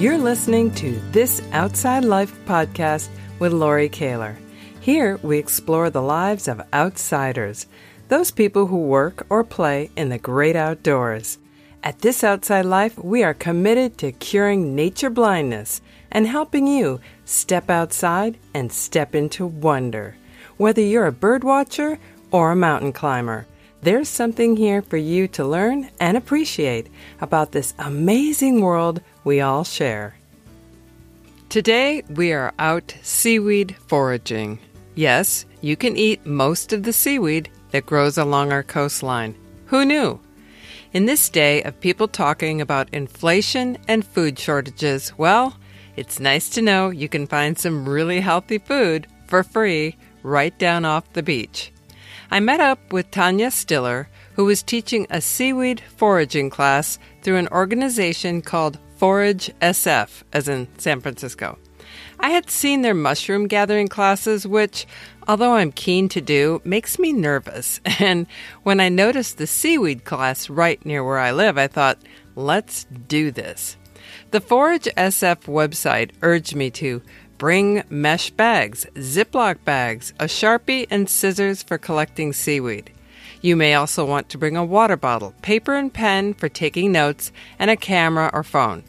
You're listening to This Outside Life podcast with Lori Kaler. Here we explore the lives of outsiders, those people who work or play in the great outdoors. At This Outside Life, we are committed to curing nature blindness and helping you step outside and step into wonder. Whether you're a bird watcher or a mountain climber, there's something here for you to learn and appreciate about this amazing world we all share. Today, we are out seaweed foraging. Yes, you can eat most of the seaweed that grows along our coastline. Who knew? In this day of people talking about inflation and food shortages, well, it's nice to know you can find some really healthy food for free right down off the beach. I met up with Tanya Stiller, who was teaching a seaweed foraging class through an organization called Forage SF, as in San Francisco. I had seen their mushroom gathering classes, which, although I'm keen to do, makes me nervous. And when I noticed the seaweed class right near where I live, I thought, let's do this. The Forage SF website urged me to Bring mesh bags, Ziploc bags, a Sharpie, and scissors for collecting seaweed. You may also want to bring a water bottle, paper and pen for taking notes, and a camera or phone.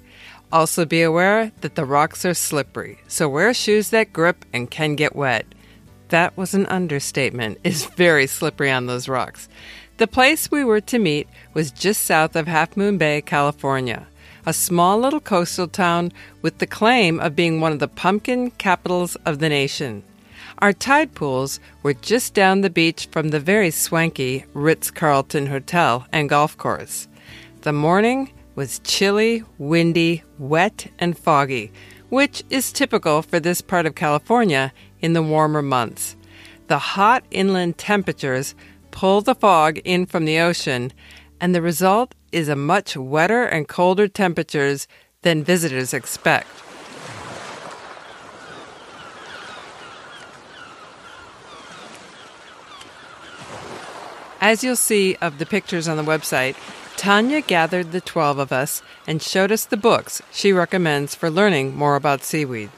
Also, be aware that the rocks are slippery, so wear shoes that grip and can get wet. That was an understatement. It's very slippery on those rocks. The place we were to meet was just south of Half Moon Bay, California a small little coastal town with the claim of being one of the pumpkin capitals of the nation. Our tide pools were just down the beach from the very swanky Ritz Carlton Hotel and golf course. The morning was chilly, windy, wet, and foggy, which is typical for this part of California in the warmer months. The hot inland temperatures pull the fog in from the ocean, and the result is a much wetter and colder temperatures than visitors expect. As you'll see of the pictures on the website, Tanya gathered the 12 of us and showed us the books she recommends for learning more about seaweed.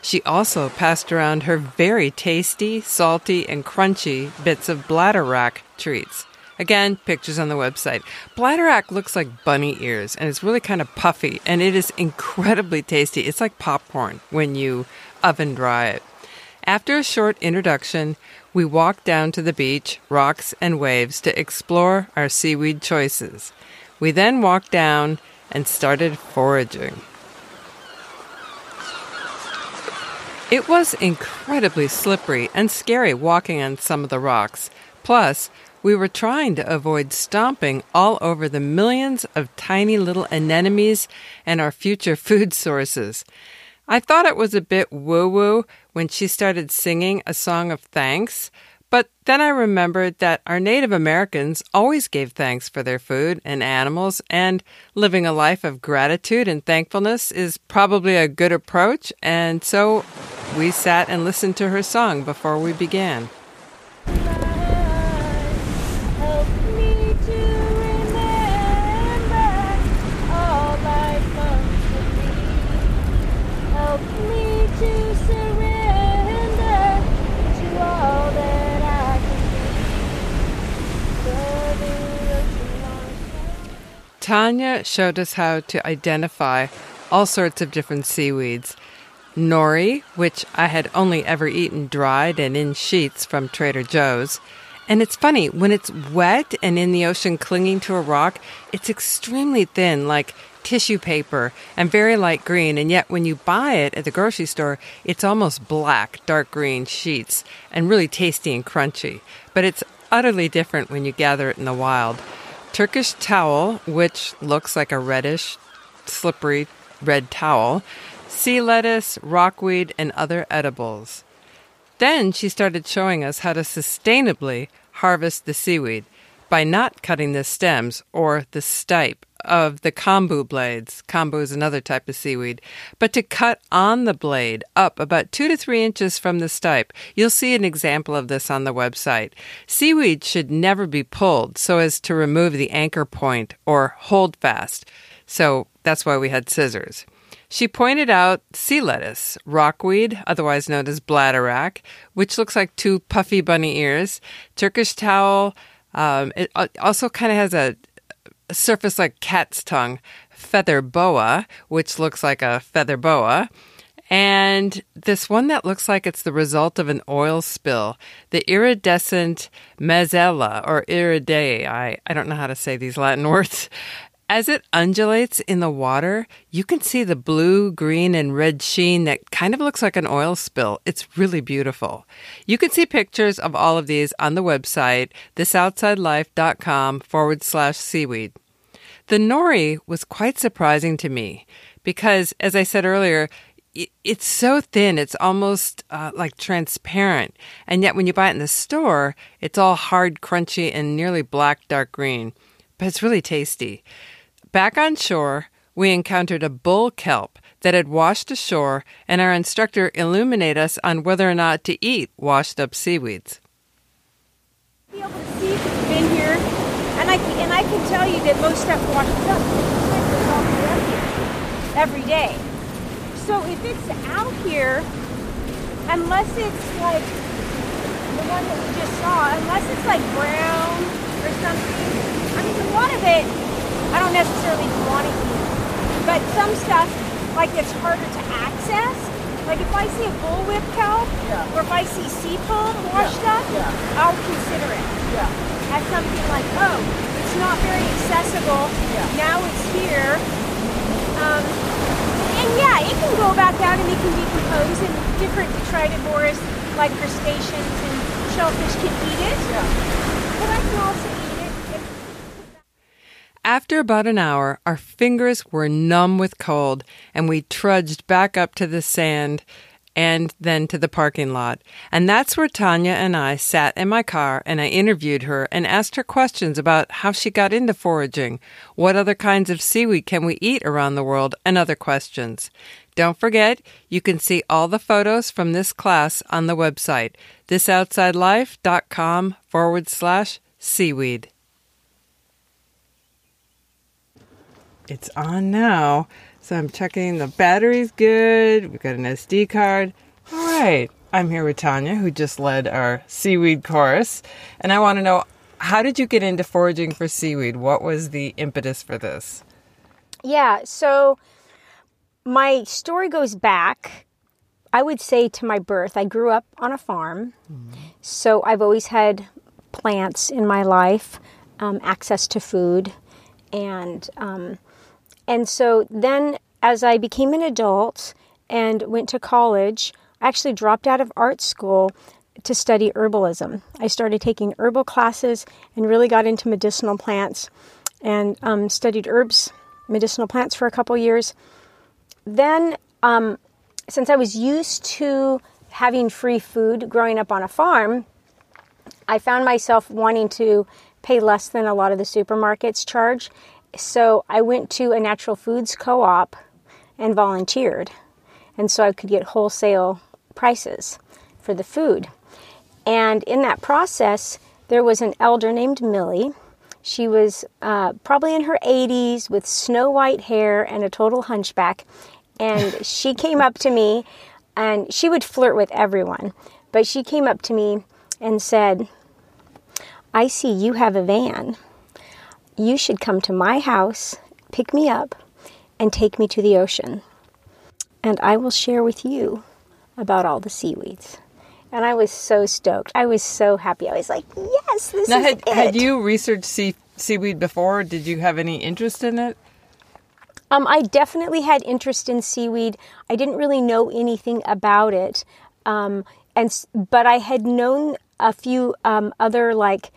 She also passed around her very tasty, salty, and crunchy bits of bladderwrack treats. Again, pictures on the website. Bladderwrack looks like bunny ears and it's really kind of puffy and it is incredibly tasty. It's like popcorn when you oven dry it. After a short introduction, we walked down to the beach, rocks, and waves to explore our seaweed choices. We then walked down and started foraging. It was incredibly slippery and scary walking on some of the rocks. Plus, we were trying to avoid stomping all over the millions of tiny little anemones and our future food sources. I thought it was a bit woo woo when she started singing a song of thanks, but then I remembered that our Native Americans always gave thanks for their food and animals, and living a life of gratitude and thankfulness is probably a good approach, and so we sat and listened to her song before we began. Tanya showed us how to identify all sorts of different seaweeds. Nori, which I had only ever eaten dried and in sheets from Trader Joe's. And it's funny, when it's wet and in the ocean clinging to a rock, it's extremely thin, like tissue paper, and very light green. And yet, when you buy it at the grocery store, it's almost black, dark green sheets, and really tasty and crunchy. But it's utterly different when you gather it in the wild. Turkish towel, which looks like a reddish, slippery red towel, sea lettuce, rockweed, and other edibles. Then she started showing us how to sustainably harvest the seaweed by not cutting the stems or the stipe of the kombu blades. Kombu is another type of seaweed, but to cut on the blade up about two to three inches from the stipe. You'll see an example of this on the website. Seaweed should never be pulled so as to remove the anchor point or hold fast. So that's why we had scissors. She pointed out sea lettuce, rockweed, otherwise known as bladderwrack, which looks like two puffy bunny ears, Turkish towel. Um, it also kind of has a surface like cat's tongue, feather boa, which looks like a feather boa. And this one that looks like it's the result of an oil spill, the iridescent Mazzaella or Iridaea. I, I don't know how to say these Latin words. As it undulates in the water, you can see the blue, green, and red sheen that kind of looks like an oil spill. It's really beautiful. You can see pictures of all of these on the website, thisoutsidelife.com forward slash seaweed. The nori was quite surprising to me because, as I said earlier, it's so thin, it's almost uh, like transparent. And yet, when you buy it in the store, it's all hard, crunchy, and nearly black, dark green. But it's really tasty. Back on shore, we encountered a bull kelp that had washed ashore, and our instructor illuminated us on whether or not to eat washed up seaweeds. Be able to see if it's been here, and I can, and I can tell you that most stuff washes up every day. So if it's out here, unless it's like the one that we just saw, unless it's like brown or something, I mean a lot of it I don't necessarily want to eat. But some stuff, like it's harder to access. Like if I see a bullwhip kelp, yeah. or if I see sea palm washed yeah. up, yeah. I'll consider it. Yeah. As something like, oh, it's not very accessible. Now it's here. Um, and yeah, it can go back out and it can decompose, and different detritivores like crustaceans and shellfish can eat it. But I can also after about an hour, our fingers were numb with cold, and we trudged back up to the sand and then to the parking lot. And that's where Tanya and I sat in my car and I interviewed her and asked her questions about how she got into foraging, what other kinds of seaweed can we eat around the world, and other questions. Don't forget, you can see all the photos from this class on the website, thisoutsidelife.com forward slash seaweed. It's on now. So I'm checking the battery's good. We've got an SD card. All right. I'm here with Tanya, who just led our seaweed course. And I want to know how did you get into foraging for seaweed? What was the impetus for this? Yeah, so my story goes back, I would say, to my birth. I grew up on a farm, mm-hmm. so I've always had plants in my life, um, access to food, and um, and so then, as I became an adult and went to college, I actually dropped out of art school to study herbalism. I started taking herbal classes and really got into medicinal plants and um, studied herbs, medicinal plants for a couple years. Then, um, since I was used to having free food growing up on a farm, I found myself wanting to pay less than a lot of the supermarkets charge so I went to a natural foods co op and volunteered. And so I could get wholesale prices for the food. And in that process, there was an elder named Millie. She was uh, probably in her 80s with snow white hair and a total hunchback. And she came up to me and she would flirt with everyone. But she came up to me and said, I see you have a van you should come to my house, pick me up, and take me to the ocean. And I will share with you about all the seaweeds. And I was so stoked. I was so happy. I was like, yes, this now, is had, it. Had you researched sea, seaweed before? Did you have any interest in it? Um, I definitely had interest in seaweed. I didn't really know anything about it, um, and but I had known a few um, other like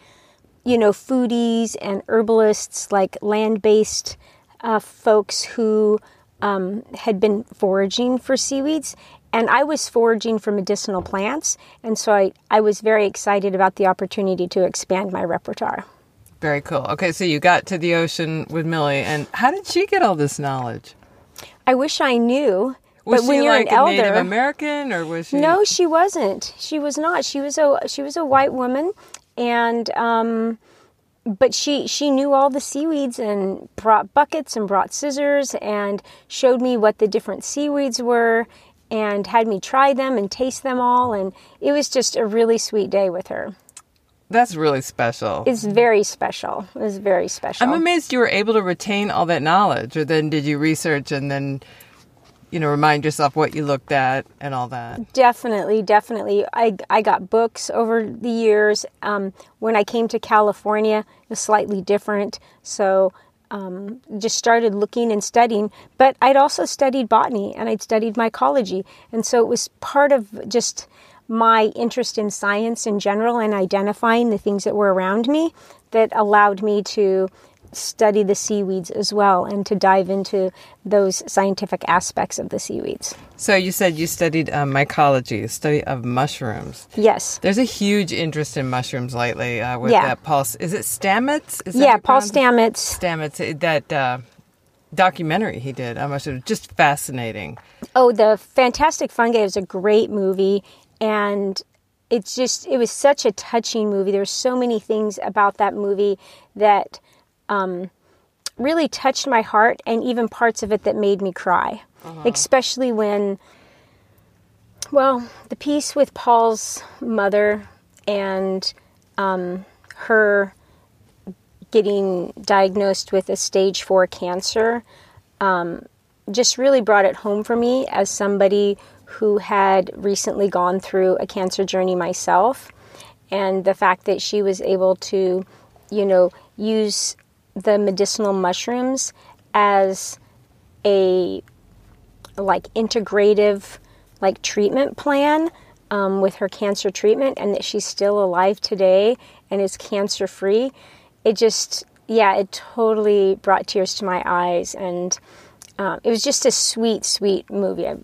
you know, foodies and herbalists, like land based uh, folks who um, had been foraging for seaweeds. And I was foraging for medicinal plants. And so I, I was very excited about the opportunity to expand my repertoire. Very cool. Okay, so you got to the ocean with Millie. And how did she get all this knowledge? I wish I knew. Was but when she you're like an elder, Native American, or was she? No, she wasn't. She was not. She was a she was a white woman, and um, but she she knew all the seaweeds and brought buckets and brought scissors and showed me what the different seaweeds were and had me try them and taste them all and it was just a really sweet day with her. That's really special. It's very special. It was very special. I'm amazed you were able to retain all that knowledge or then did you research and then you know, remind yourself what you looked at and all that. Definitely, definitely. I, I got books over the years. Um, when I came to California, it was slightly different. So um, just started looking and studying. But I'd also studied botany and I'd studied mycology. And so it was part of just my interest in science in general and identifying the things that were around me that allowed me to study the seaweeds as well and to dive into those scientific aspects of the seaweeds. So you said you studied um, mycology, study of mushrooms. Yes. There's a huge interest in mushrooms lately uh, with Yeah. that Paul. Is it Stamets? Is yeah, Paul Stamets. Stamets. uh, That uh, documentary he did on mushrooms, just fascinating. Oh, the Fantastic Fungi is a great movie, and it's just it was such a touching movie. There's so many things about that movie that um, really touched my heart, and even parts of it that made me cry, especially when. Well, the piece with Paul's mother and um, her getting diagnosed with a stage four cancer just really brought it home for me as somebody who had recently gone through a cancer journey myself. And the fact that she was able to, you know, use the medicinal mushrooms as a like integrative like treatment plan um, with her cancer treatment and that she's still alive today and is cancer free it just yeah it totally brought tears to my eyes and um, it was just a sweet sweet movie. I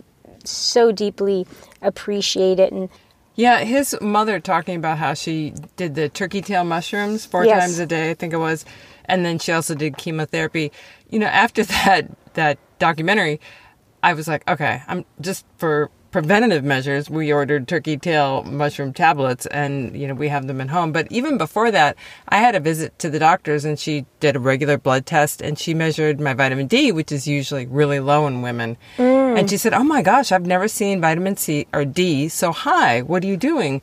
so deeply appreciate it and Yeah, his mother talking about how she did the turkey tail mushrooms four Yes. times a day, I think it was, and then she also did chemotherapy. You know, after that that documentary, I was like, okay, I'm just for preventative measures. We ordered turkey tail mushroom tablets, and you know we have them at home. But even before that, I had a visit to the doctors, and she did a regular blood test, and she measured my vitamin D, which is usually really low in women. And mm. she said, "Oh my gosh, I've never seen vitamin C or D so high. What are you doing?"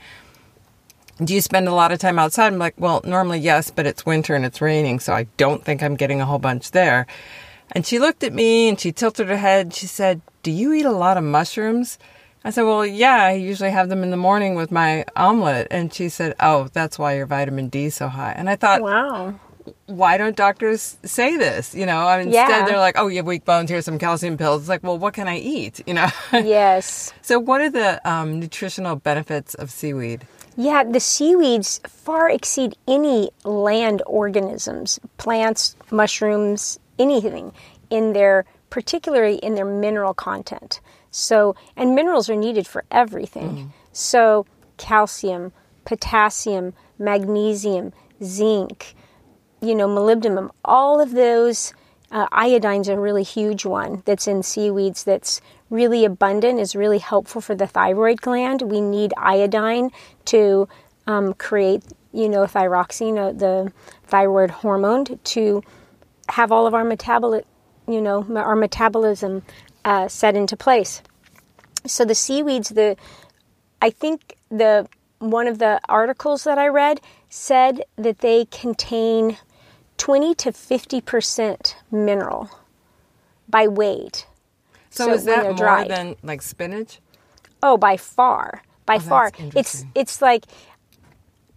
Do you spend a lot of time outside? I'm like, well, normally yes, but it's winter and it's raining, so I don't think I'm getting a whole bunch there. And she looked at me and she tilted her head. She said, Do you eat a lot of mushrooms? I said, Well, yeah, I usually have them in the morning with my omelet. And she said, Oh, that's why your vitamin D is so high. And I thought, wow why don't doctors say this? You know, I mean, instead Yeah. they're like, Oh, you have weak bones, here's some calcium pills. It's like, Well, what can I eat? You know? yes so, what are the um, nutritional benefits of seaweed? Yeah, the seaweeds far exceed any land organisms, plants, mushrooms, anything in their particularly in their mineral content. So, and minerals are needed for everything. So, calcium, potassium, magnesium, zinc, you know, molybdenum, all of those uh, iodine's a really huge one that's in seaweeds that's really abundant, is really helpful for the thyroid gland. We need iodine to um, create, you know, thyroxine, uh, the thyroid hormone, to have all of our metabolic, you know, our metabolism uh, set into place. So the seaweeds, the I think the one of the articles that I read said that they contain 20 to 50 percent mineral by weight. So, So is that more dried. than like spinach? Oh, by far, by Oh, far. It's it's like,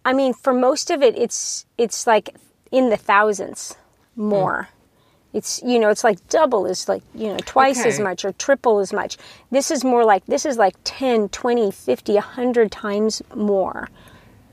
I mean, for most of it, it's it's like in the thousands more. Hmm. It's you know, it's like double is like you know twice as much or triple as much. This is more like this is like 10, 20, 50, 100 times more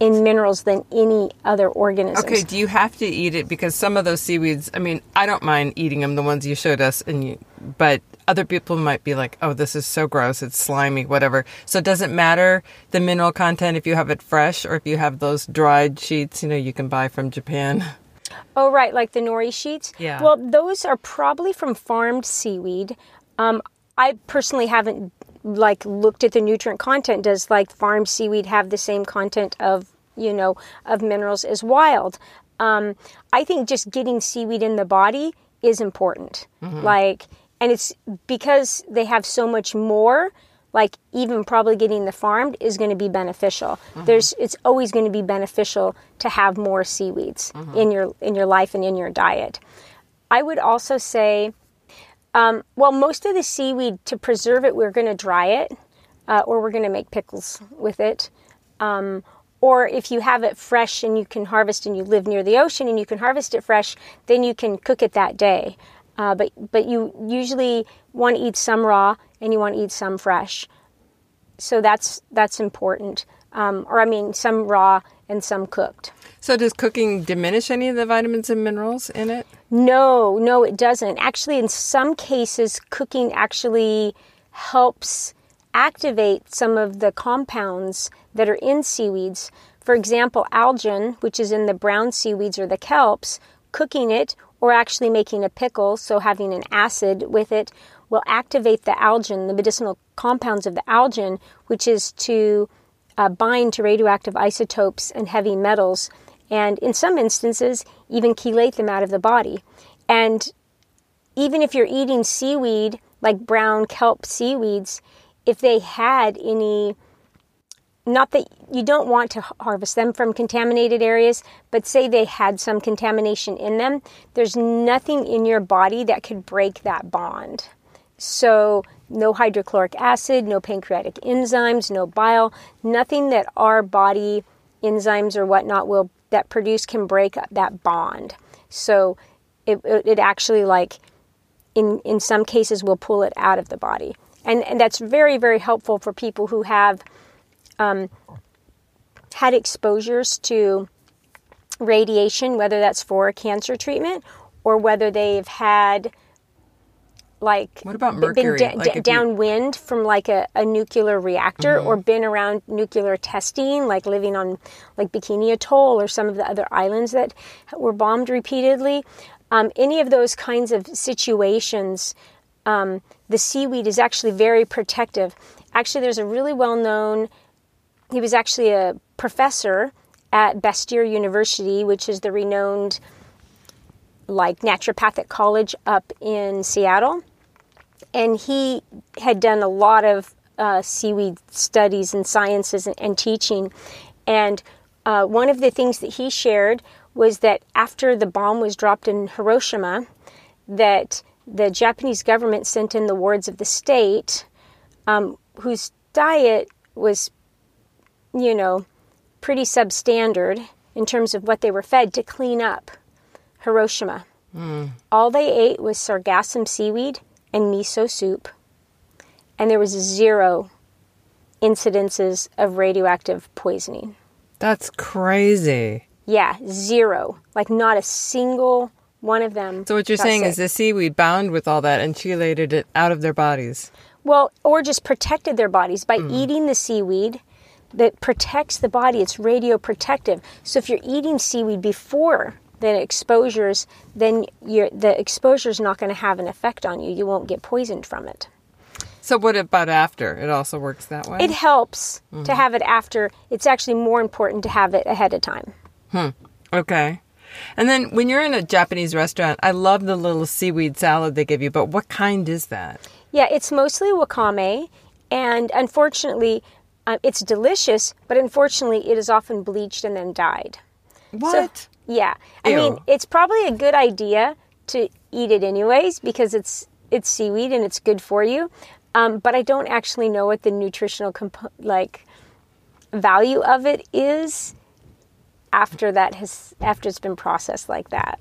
in minerals than any other organisms. Okay, do you have to eat it because some of those seaweeds? I mean, I don't mind eating them, the ones you showed us, and you, but other people might be like, "Oh, this is so gross, it's slimy, whatever." So, does it matter the mineral content if you have it fresh or if you have those dried sheets? You know, you can buy from Japan. Oh, right, like the nori sheets. Yeah. Well, those are probably from farmed seaweed. Um, I personally haven't like looked at the nutrient content. Does like farmed seaweed have the same content of you know of minerals as wild? Um, I think just getting seaweed in the body is important. Mm-hmm. Like, and it's because they have so much more. Like even probably getting the farmed is going to be beneficial. Mm-hmm. There's it's always going to be beneficial to have more seaweeds mm-hmm. in your in your life and in your diet. I would also say, um, well, most of the seaweed to preserve it, we're going to dry it, uh, or we're going to make pickles with it. Um, or if you have it fresh and you can harvest and you live near the ocean and you can harvest it fresh, then you can cook it that day. Uh, but but you usually want to eat some raw and you want to eat some fresh. So that's that's important. Um, or I mean, some raw and some cooked. So does cooking diminish any of the vitamins and minerals in it? No, no, it doesn't. Actually, in some cases, cooking actually helps activate some of the compounds that are in seaweeds. For example, algin, which is in the brown seaweeds or the kelps, cooking it or actually making a pickle, so having an acid with it, will activate the algin, the medicinal compounds of the algin, which is to uh, bind to radioactive isotopes and heavy metals, and in some instances, even chelate them out of the body. And even if you're eating seaweed, like brown kelp seaweeds, if they had any, not that you don't want to harvest them from contaminated areas, but say they had some contamination in them, there's nothing in your body that could break that bond. So, no hydrochloric acid, no pancreatic enzymes, no bile, nothing that our body enzymes or whatnot will that produce can break that bond. So, it, it actually like in in some cases will pull it out of the body, and and that's very very helpful for people who have um, had exposures to radiation, whether that's for a cancer treatment or whether they've had like What about been mercury? da- Like da- if you- downwind from like a, a nuclear reactor or been around nuclear testing like living on like bikini atoll or some of the other islands that were bombed repeatedly um, any of those kinds of situations um, the seaweed is actually very protective actually there's a really well known he was actually a professor at Bastyr University, which is the renowned like naturopathic college up in Seattle. And he had done a lot of uh, seaweed studies and sciences and, and teaching. And uh, one of the things that he shared was that after the bomb was dropped in Hiroshima, that the Japanese government sent in the wards of the state, um, whose diet was you know, pretty substandard in terms of what they were fed to clean up Hiroshima. All they ate was sargassum seaweed and miso soup, and there was zero incidences of radioactive poisoning. That's crazy. Yeah, zero. Like not a single one of them. So what you're saying sick. is the seaweed bound with all that and chelated it out of their bodies. Well, or just protected their bodies by mm. eating the seaweed that protects the body. It's radio protective. So if you're eating seaweed before the exposures, then your the exposure is not going to have an effect on you. You won't get poisoned from it. So what about after? It also works that way. It helps to have it after. It's actually more important to have it ahead of time. Hmm. Okay. And then when you're in a Japanese restaurant, I love the little seaweed salad they give you, but what kind is that? Yeah, it's mostly wakame, and unfortunately, uh, it's delicious. But unfortunately, it is often bleached and then dyed. What? Yeah, I mean, it's probably a good idea to eat it anyways because it's it's seaweed and it's good for you. Um, but I don't actually know what the nutritional compo- like value of it is after that has after it's been processed like that.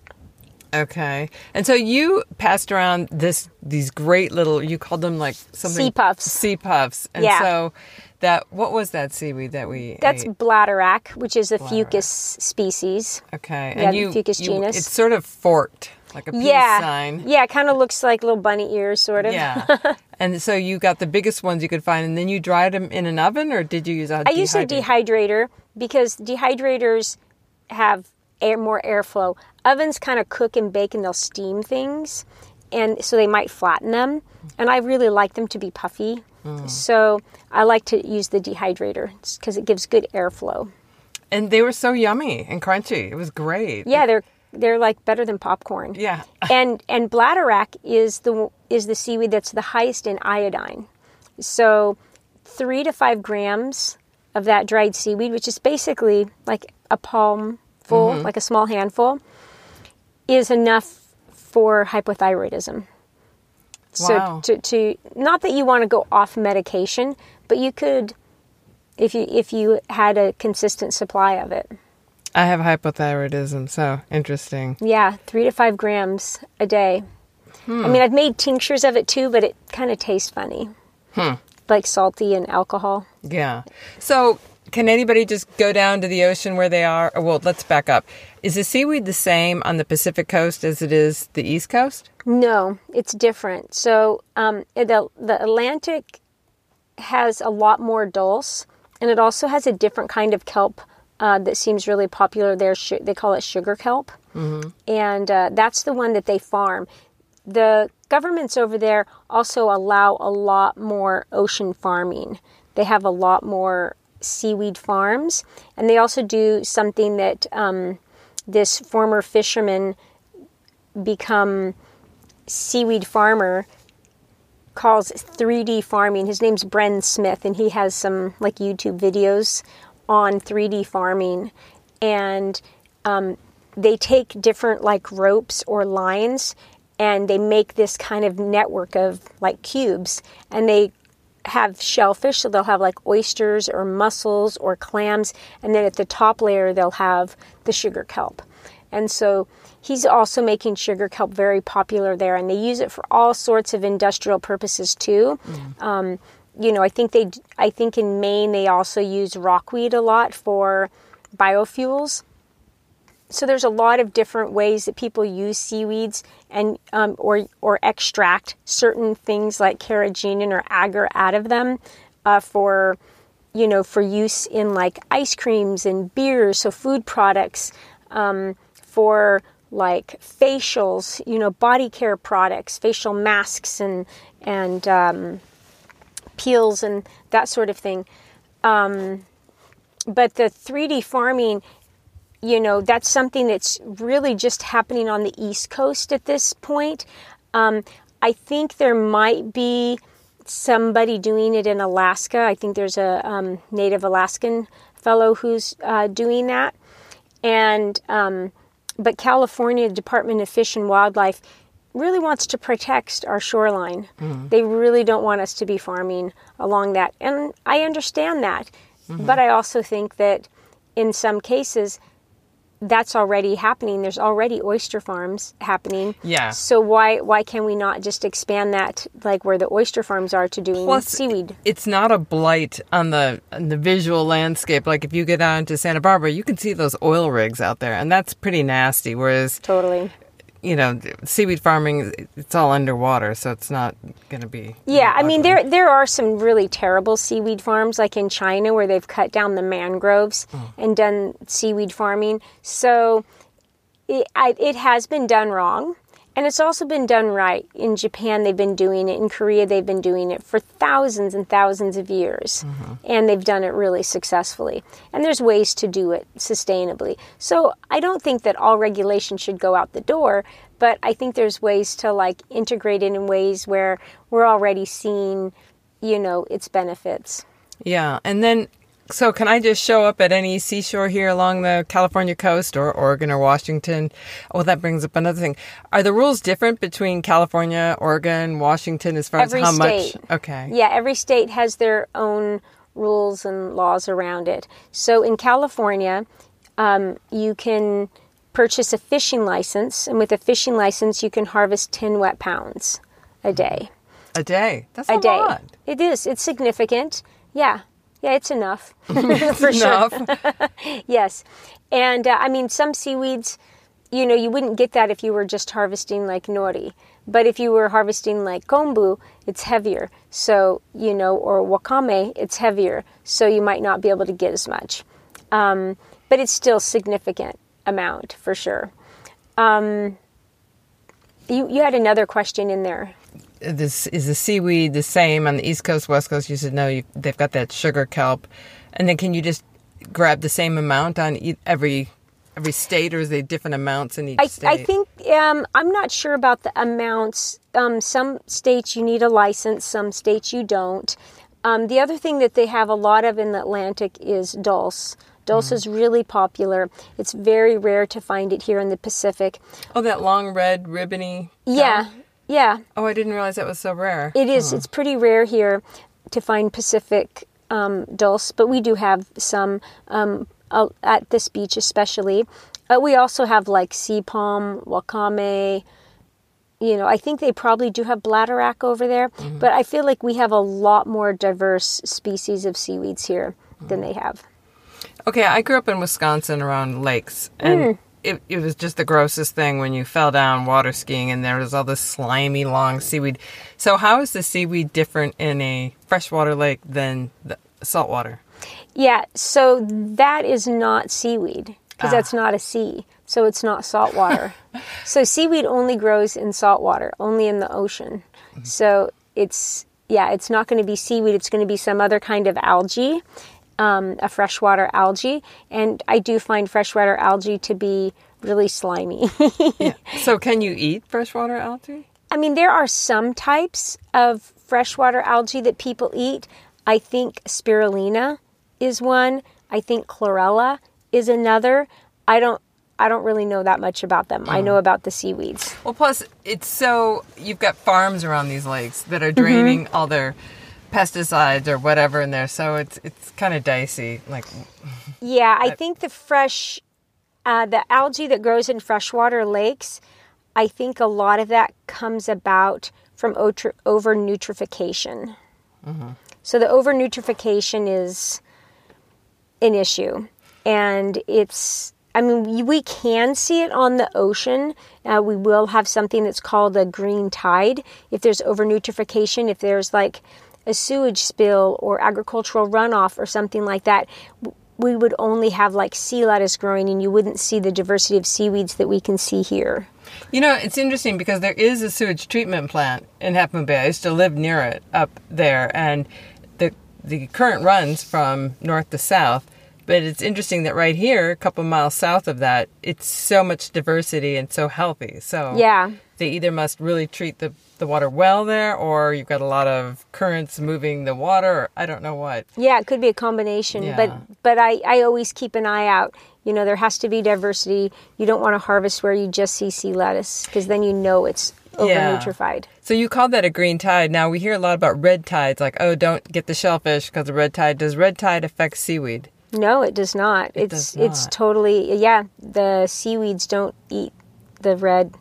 okay. And so you passed around this these great little you called them like something Sea puffs. Sea puffs. And Yeah. so that what was that seaweed that we That's ate? bladderwrack, which is a fucus species. Okay. yeah, and you, Fucus you- genus. it's sort of forked, like a peace yeah, sign. yeah, it kind of looks like little bunny ears, sort of. Yeah. and so you got the biggest ones you could find, and then you dried them in an oven, or did you use a I use a dehydrator? dehydrator because dehydrators have air, more airflow. Ovens kind of cook and bake and they'll steam things, and so they might flatten them. And I really like them to be puffy, so I like to use the dehydrator because it gives good airflow. And they were so yummy and crunchy. It was great. Yeah, they're they're like better than popcorn. Yeah. and and bladderwrack is the is the seaweed that's the highest in iodine. So, three to five grams of that dried seaweed, which is basically like a palm full, Mm-hmm. like a small handful, is enough for hypothyroidism. Wow. So to, to not that you want to go off medication, but you could if you if you had a consistent supply of it. I have hypothyroidism, so interesting. Yeah, three to five grams a day. Hmm. I mean, I've made tinctures of it too, but it kind of tastes funny, Hmm. Like salty and alcohol. Yeah. So, can anybody just go down to the ocean where they are? Or, well, let's back up. Is the seaweed the same on the Pacific coast as it is the East Coast? No, it's different. So um, the the Atlantic has a lot more dulse, and it also has a different kind of kelp uh, that seems really popular there. They call it sugar kelp, and uh, that's the one that they farm. The governments over there also allow a lot more ocean farming. They have a lot more seaweed farms, and they also do something that um, this former fisherman become seaweed farmer calls 3D farming. His name's Bren Smith, and he has some like YouTube videos on 3D farming. And um, they take different like ropes or lines and they make this kind of network of like cubes and they have shellfish so they'll have like oysters or mussels or clams and then at the top layer they'll have the sugar kelp. And so he's also making sugar kelp very popular there and they use it for all sorts of industrial purposes too. Um, you know i think they i think in maine they also use rockweed a lot for biofuels so there's a lot of different ways that people use seaweeds and um, or or extract certain things like carrageenan or agar out of them uh, for you know for use in like ice creams and beers, so food products um, for like facials, you know, body care products, facial masks and and um, peels and that sort of thing. Um, but the 3D farming you know, that's something that's really just happening on the East Coast at this point. Um, I think there might be somebody doing it in Alaska. I think there's a um, Native Alaskan fellow who's uh, doing that. And, um, but California Department of Fish and Wildlife really wants to protect our shoreline. They really don't want us to be farming along that. And I understand that. But I also think that in some cases, that's already happening. There's already oyster farms happening. Yeah. So why why can we not just expand that like where the oyster farms are to doing Plus, seaweed? It's not a blight on the on the visual landscape. Like if you get down to Santa Barbara, you can see those oil rigs out there, and that's pretty nasty. Whereas Totally. You know, seaweed farming, it's all underwater, so it's not going to be. Yeah, I mean there there are some really terrible seaweed farms like in China where they've cut down the mangroves hmm. and done seaweed farming. So it, I, it has been done wrong. And it's also been done right. In Japan, they've been doing it. In Korea, they've been doing it for thousands and thousands of years. Mm-hmm. And they've done it really successfully. And there's ways to do it sustainably. So I don't think that all regulation should go out the door, but I think there's ways to like integrate it in ways where we're already seeing, you know, its benefits. Yeah, and then so can I just show up at any seashore here along the California coast or Oregon or Washington? Oh, that brings up another thing. Are the rules different between California, Oregon, Washington as far Every as how state. much? Okay. Yeah, every state has their own rules and laws around it. So in California, um, you can purchase a fishing license, and with a fishing license, you can harvest 10 wet pounds a day. A day. That's a, A day. lot. It is. It's significant. Yeah. Yeah, it's enough. For sure. Enough. Yes. And uh, I mean, some seaweeds, you know, you wouldn't get that if you were just harvesting like nori. But if you were harvesting like kombu, it's heavier. So, you know, or wakame, it's heavier. So you might not be able to get as much. Um, but it's still significant amount for sure. Um, you, you had another question in there. This is the seaweed the same on the East Coast, West Coast? You said no. You, they've got that sugar kelp, and then can you just grab the same amount on e- every every state, or is they different amounts in each I, state? I think um, I'm not sure about the amounts. Um, some states you need a license, some states you don't. Um, the other thing that they have a lot of in the Atlantic is dulse. Dulse is really popular. It's very rare to find it here in the Pacific. Oh, that long red ribbony. Yeah? Yeah, Oh, I didn't realize that was so rare. it is. It's pretty rare here to find Pacific um, dulse, but we do have some um, at this beach, especially. Uh, we also have like sea palm, wakame. You know, I think they probably do have bladderwrack over there, but I feel like we have a lot more diverse species of seaweeds here than they have. Okay, I grew up in Wisconsin around lakes, and Mm. It, it was just the grossest thing when you fell down water skiing and there was all this slimy, long seaweed. So, how is the seaweed different in a freshwater lake than the saltwater? Yeah, so that is not seaweed because that's ah. not a sea. So it's not saltwater. so seaweed only grows in saltwater, only in the ocean. Mm-hmm. So it's yeah, it's not going to be seaweed. It's going to be some other kind of algae, um, a freshwater algae. And I do find freshwater algae to be really slimy. yeah. So, can you eat freshwater algae? I mean, there are some types of freshwater algae that people eat. I think spirulina is one. I think chlorella is another. I don't I don't really know that much about them. I know about the seaweeds. Well, plus, it's so you've got farms around these lakes that are Mm-hmm. draining all their pesticides or whatever in there, so it's it's kind of dicey. Like, Yeah, I think the fresh uh, the algae that grows in freshwater lakes, I think a lot of that comes about from over nutrification. So the over nutrification is an issue, and it's. I mean, we can see it on the ocean. Uh, we will have something that's called a green tide. If there's over nutrification, if there's like a sewage spill or agricultural runoff or something like that, we would only have like sea lettuce growing and you wouldn't see the diversity of seaweeds that we can see here. you know, it's interesting because there is a sewage treatment plant in Half Moon Bay. I used to live near it up there, and the the current runs from north to south. But it's interesting that right here, a couple miles south of that, it's so much diversity and so healthy. So Yeah. they either must really treat the, the water well there, or you've got a lot of currents moving the water, or I don't know what. Yeah, it could be a combination, Yeah. but but I, I always keep an eye out. You know, there has to be diversity. You don't want to harvest where you just see sea lettuce because then you know it's over Yeah. So you called that a green tide. Now we hear a lot about red tides, like, oh, don't get the shellfish because the red tide. Does red tide affect seaweed? No, it does not. it's does it's totally yeah. The seaweeds don't eat the red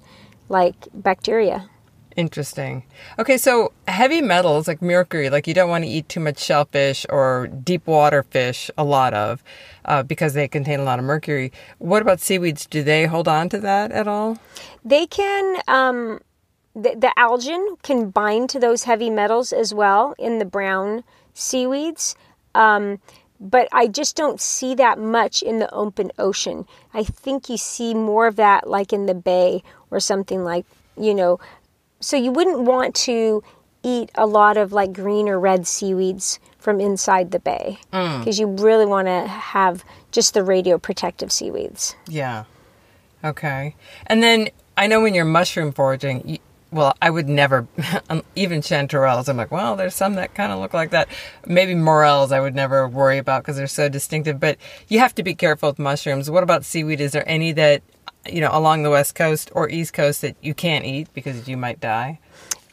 like bacteria. Interesting. Okay, so heavy metals like mercury, like you don't want to eat too much shellfish or deep water fish, a lot of, uh, because they contain a lot of mercury. What about seaweeds? Do they hold on to that at all? They can um, the, the algin can bind to those heavy metals as well in the brown seaweeds. Um, but I just don't see that much in the open ocean. I think you see more of that like in the bay or something like, you know, so you wouldn't want to eat a lot of like green or red seaweeds from inside the bay mm. because you really want to have just the radioprotective seaweeds. Yeah. Okay. And then I know when you're mushroom foraging, well, I would never, um, even chanterelles, I'm like, well, there's some that kind of look like that. Maybe morels I would never worry about because they're so distinctive, but you have to be careful with mushrooms. What about seaweed? Is there any that, you know, along the west coast or east coast that you can't eat because you might die?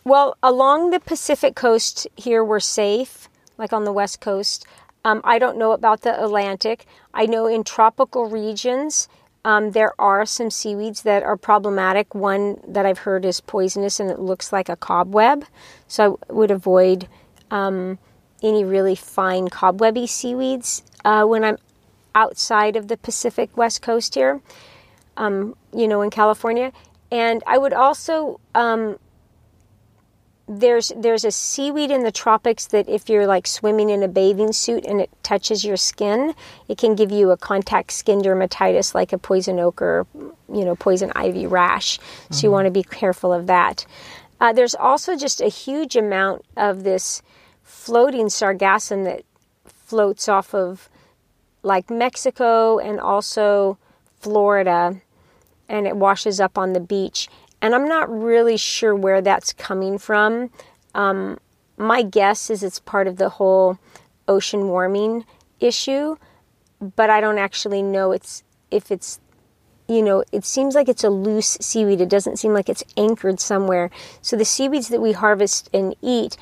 Well, along the Pacific coast here, we're safe, like on the west coast. Um, I don't know about the Atlantic. I know in tropical regions, um, there are some seaweeds that are problematic. One that I've heard is poisonous and it looks like a cobweb. So I would avoid um, any really fine cobwebby seaweeds uh, when I'm outside of the Pacific west coast here, um, you know, in California. And I would also um, there's there's a seaweed in the tropics that if you're like swimming in a bathing suit and it touches your skin, it can give you a contact skin dermatitis like a poison oak or you know poison ivy rash. So you want to be careful of that. Uh, there's also just a huge amount of this floating sargassum that floats off of like Mexico and also Florida, and it washes up on the beach. And I'm not really sure where that's coming from. Um, my guess is it's part of the whole ocean warming issue, but I don't actually know it's if it's you know, it seems like it's a loose seaweed. It doesn't seem like it's anchored somewhere. So the seaweeds that we harvest and eat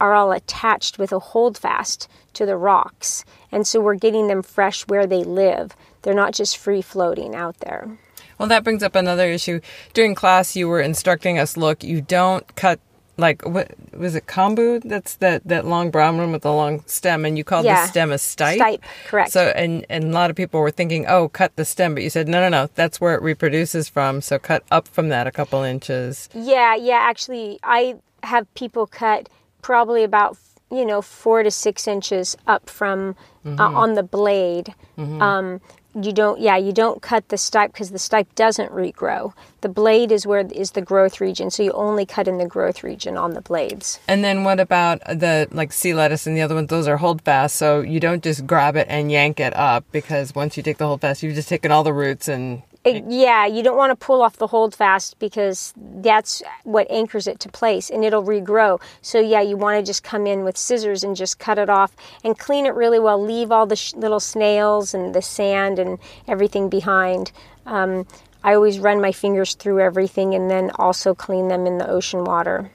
are all attached with a holdfast to the rocks. And so we're getting them fresh where they live. They're not just free floating out there. Well, that brings up another issue. During class, you were instructing us look, you don't cut like what was it kombu that's that that long brown one with the long stem and you called Yeah. the stem a stipe Stipe, correct. so and and a lot of people were thinking oh cut the stem but you said no no no that's where it reproduces from so cut up from that a couple inches Yeah, yeah, actually, I have people cut probably about, you know, four to six inches up from uh, on the blade. Um, you don't, yeah, you don't cut the stipe because the stipe doesn't regrow. The blade is where is the growth region, so you only cut in the growth region on the blades. and then what about the like sea lettuce and the other ones those are hold fast so you don't just grab it and yank it up because once you take the hold fast you've just taken all the roots and It- yeah, you don't want to pull off the holdfast because that's what anchors it to place and it'll regrow. So, yeah, you want to just come in with scissors and just cut it off and clean it really well. Leave all the sh- little snails and the sand and everything behind. Um, I always run my fingers through everything and then also clean them in the ocean water.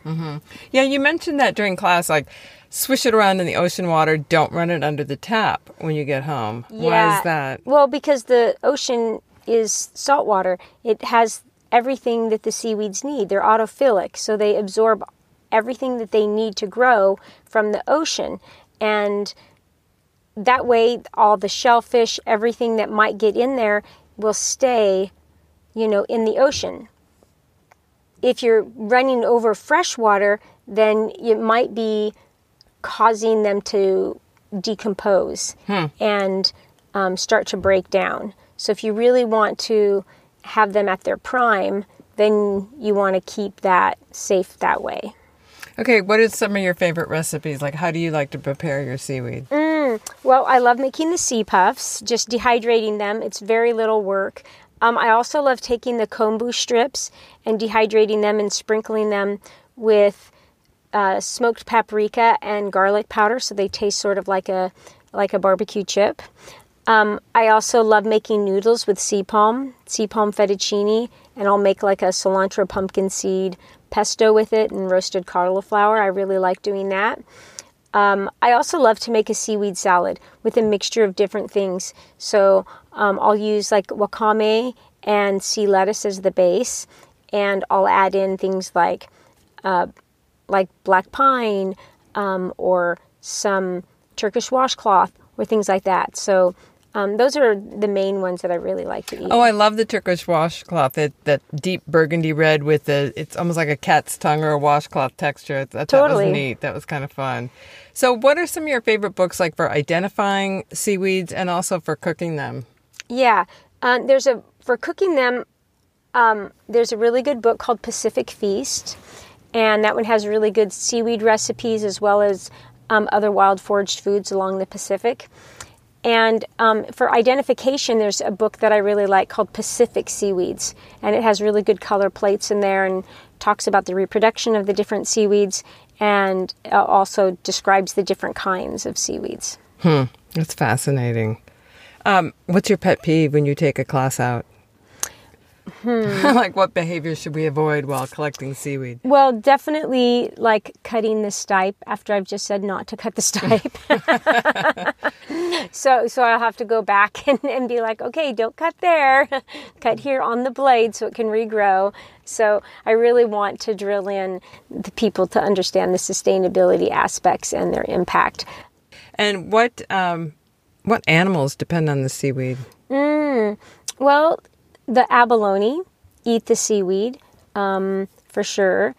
Yeah, you mentioned that during class, like swish it around in the ocean water. Don't run it under the tap when you get home. Why is that? Well, because the ocean is salt water. It has everything that the seaweeds need. They're autophilic, so they absorb everything that they need to grow from the ocean. And that way, all the shellfish, everything that might get in there will stay, you know, in the ocean. If you're running over fresh water, then it might be causing them to decompose and um, start to break down. So if you really want to have them at their prime, then you want to keep that safe that way. Okay, what are some of your favorite recipes? Like, how do you like to prepare your seaweed? Well, I love making the sea puffs, just dehydrating them. It's very little work. Um, I also love taking the kombu strips and dehydrating them and sprinkling them with uh, smoked paprika and garlic powder, so they taste sort of like a like a barbecue chip. Um, I also love making noodles with sea palm, sea palm fettuccine, and I'll make like a cilantro pumpkin seed pesto with it and roasted cauliflower. I really like doing that. Um, I also love to make a seaweed salad with a mixture of different things. So um, I'll use like wakame and sea lettuce as the base, and I'll add in things like uh, like black pine um, or some Turkish washcloth or things like that. So um, those are the main ones that I really like to eat. Oh, I love the Turkish washcloth. That that deep burgundy red with the it's almost like a cat's tongue or a washcloth texture. That, that Totally. was neat. That was kind of fun. So, what are some of your favorite books like for identifying seaweeds and also for cooking them? Yeah, um, there's a for cooking them. Um, there's a really good book called Pacific Feast, and that one has really good seaweed recipes as well as um, other wild foraged foods along the Pacific. And um, for identification, there's a book that I really like called Pacific Seaweeds, and it has really good color plates in there and talks about the reproduction of the different seaweeds and uh, also describes the different kinds of seaweeds. Hmm, That's fascinating. Um, what's your pet peeve when you take a class out? like, what behaviors should we avoid while collecting seaweed? Well, definitely like cutting the stipe after I've just said not to cut the stipe. so so I'll have to go back and, and be like, okay, don't cut there. cut here on the blade so it can regrow. So I really want to drill in the people to understand the sustainability aspects and their impact. And what um, what animals depend on the seaweed? Well, the abalone eat the seaweed um, for sure.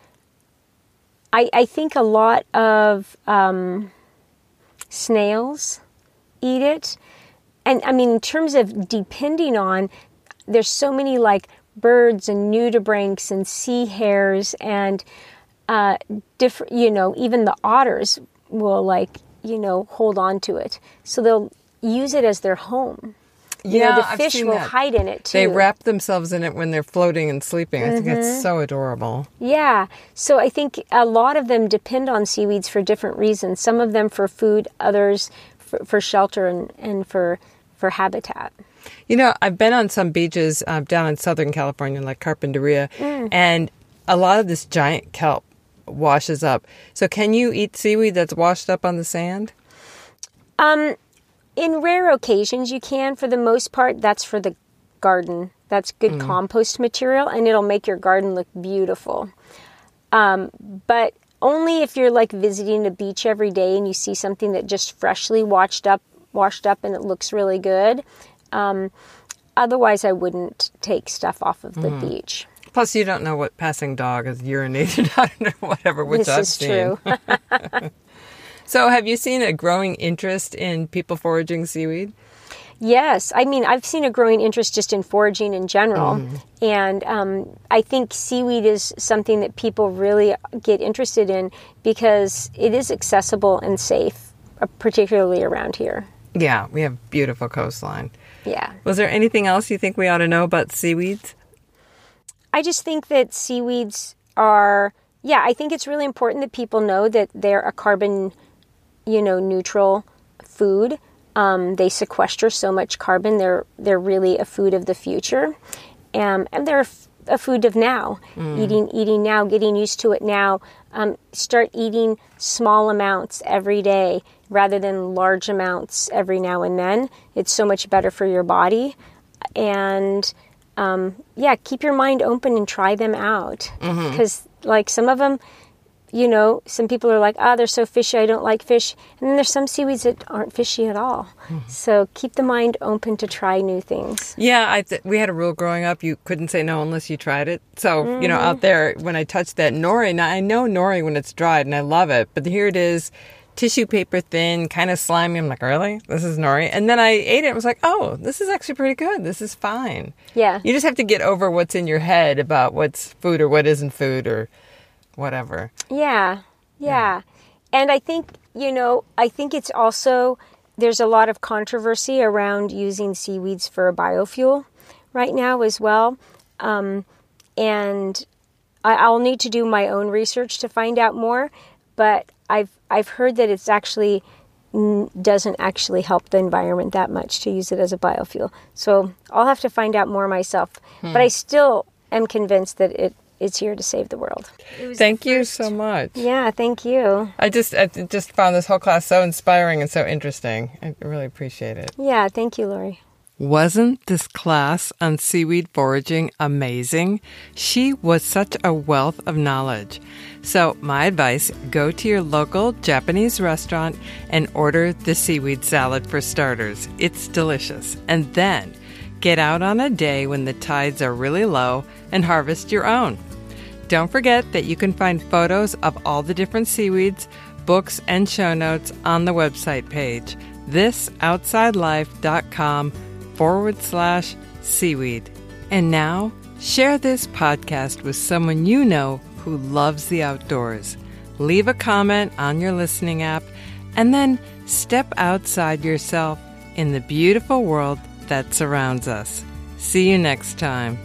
I, I think a lot of um, snails eat it. And I mean, in terms of depending on, there's so many like birds and nudibranchs and sea hares and uh, different, you know, even the otters will like, you know, hold on to it. So they'll use it as their home. You Yeah, know, the I've fish will that. hide in it too. They wrap themselves in it when they're floating and sleeping. I think Mm-hmm. it's so adorable. Yeah. So I think a lot of them depend on seaweeds for different reasons. Some of them for food, others for, for shelter and, and for for habitat. You know, I've been on some beaches um, down in Southern California, like Carpinteria, and a lot of this giant kelp washes up. So, can you eat seaweed that's washed up on the sand? Um, in rare occasions, you can. For the most part, that's for the garden. That's good compost material, and it'll make your garden look beautiful. Um, but only if you're like visiting a beach every day and you see something that just freshly washed up, washed up, and it looks really good. Um, otherwise, I wouldn't take stuff off of the beach. Plus, you don't know what passing dog has urinated out or whatever, which this I've is seen. true. So, have you seen a growing interest in people foraging seaweed? Yes, I mean I've seen a growing interest just in foraging in general, and um, I think seaweed is something that people really get interested in because it is accessible and safe, uh, particularly around here. Yeah, we have beautiful coastline. Yeah, Was there anything else you think we ought to know about seaweeds? I just think that seaweeds are. Yeah, I think it's really important that people know that they're a carbon, you know, neutral food. Um, they sequester so much carbon. They're they're really a food of the future, um, and they're f- a food of now. Eating eating now, getting used to it now. Um, start eating small amounts every day rather than large amounts every now and then. It's so much better for your body, and um, yeah, keep your mind open and try them out because like some of them you know, some people are like, ah, they're so fishy, I don't like fish. And then there's some seaweeds that aren't fishy at all. So keep the mind open to try new things. Yeah, I th- we had a rule growing up: you couldn't say no unless you tried it. So you know, out there when I touched that nori, now I know nori when it's dried, and I love it. But here it is, tissue paper thin, kind of slimy. I'm like, really? This is nori? And then I ate it. and was like, oh, this is actually pretty good. This is fine. Yeah. You just have to get over what's in your head about what's food or what isn't food or whatever. Yeah, yeah. And I think, you know, I think it's also, there's a lot of controversy around using seaweeds for a biofuel right now as well. Um, and I, I'll need to do my own research to find out more, but I've, I've heard that it's actually n- doesn't actually help the environment that much to use it as a biofuel. So I'll have to find out more myself. But I still am convinced that it it's here to save the world. Thank you so much. Yeah, thank you. I just I just found this whole class so inspiring and so interesting. I really appreciate it. Yeah, thank you, Lori. Wasn't this class on seaweed foraging amazing? She was such a wealth of knowledge. So, my advice go to your local Japanese restaurant and order the seaweed salad for starters. It's delicious. And then get out on a day when the tides are really low and harvest your own. Don't forget that you can find photos of all the different seaweeds, books, and show notes on the website page, thisoutsidelife.com forward slash seaweed. And now, share this podcast with someone you know who loves the outdoors. Leave a comment on your listening app and then step outside yourself in the beautiful world that surrounds us. See you next time.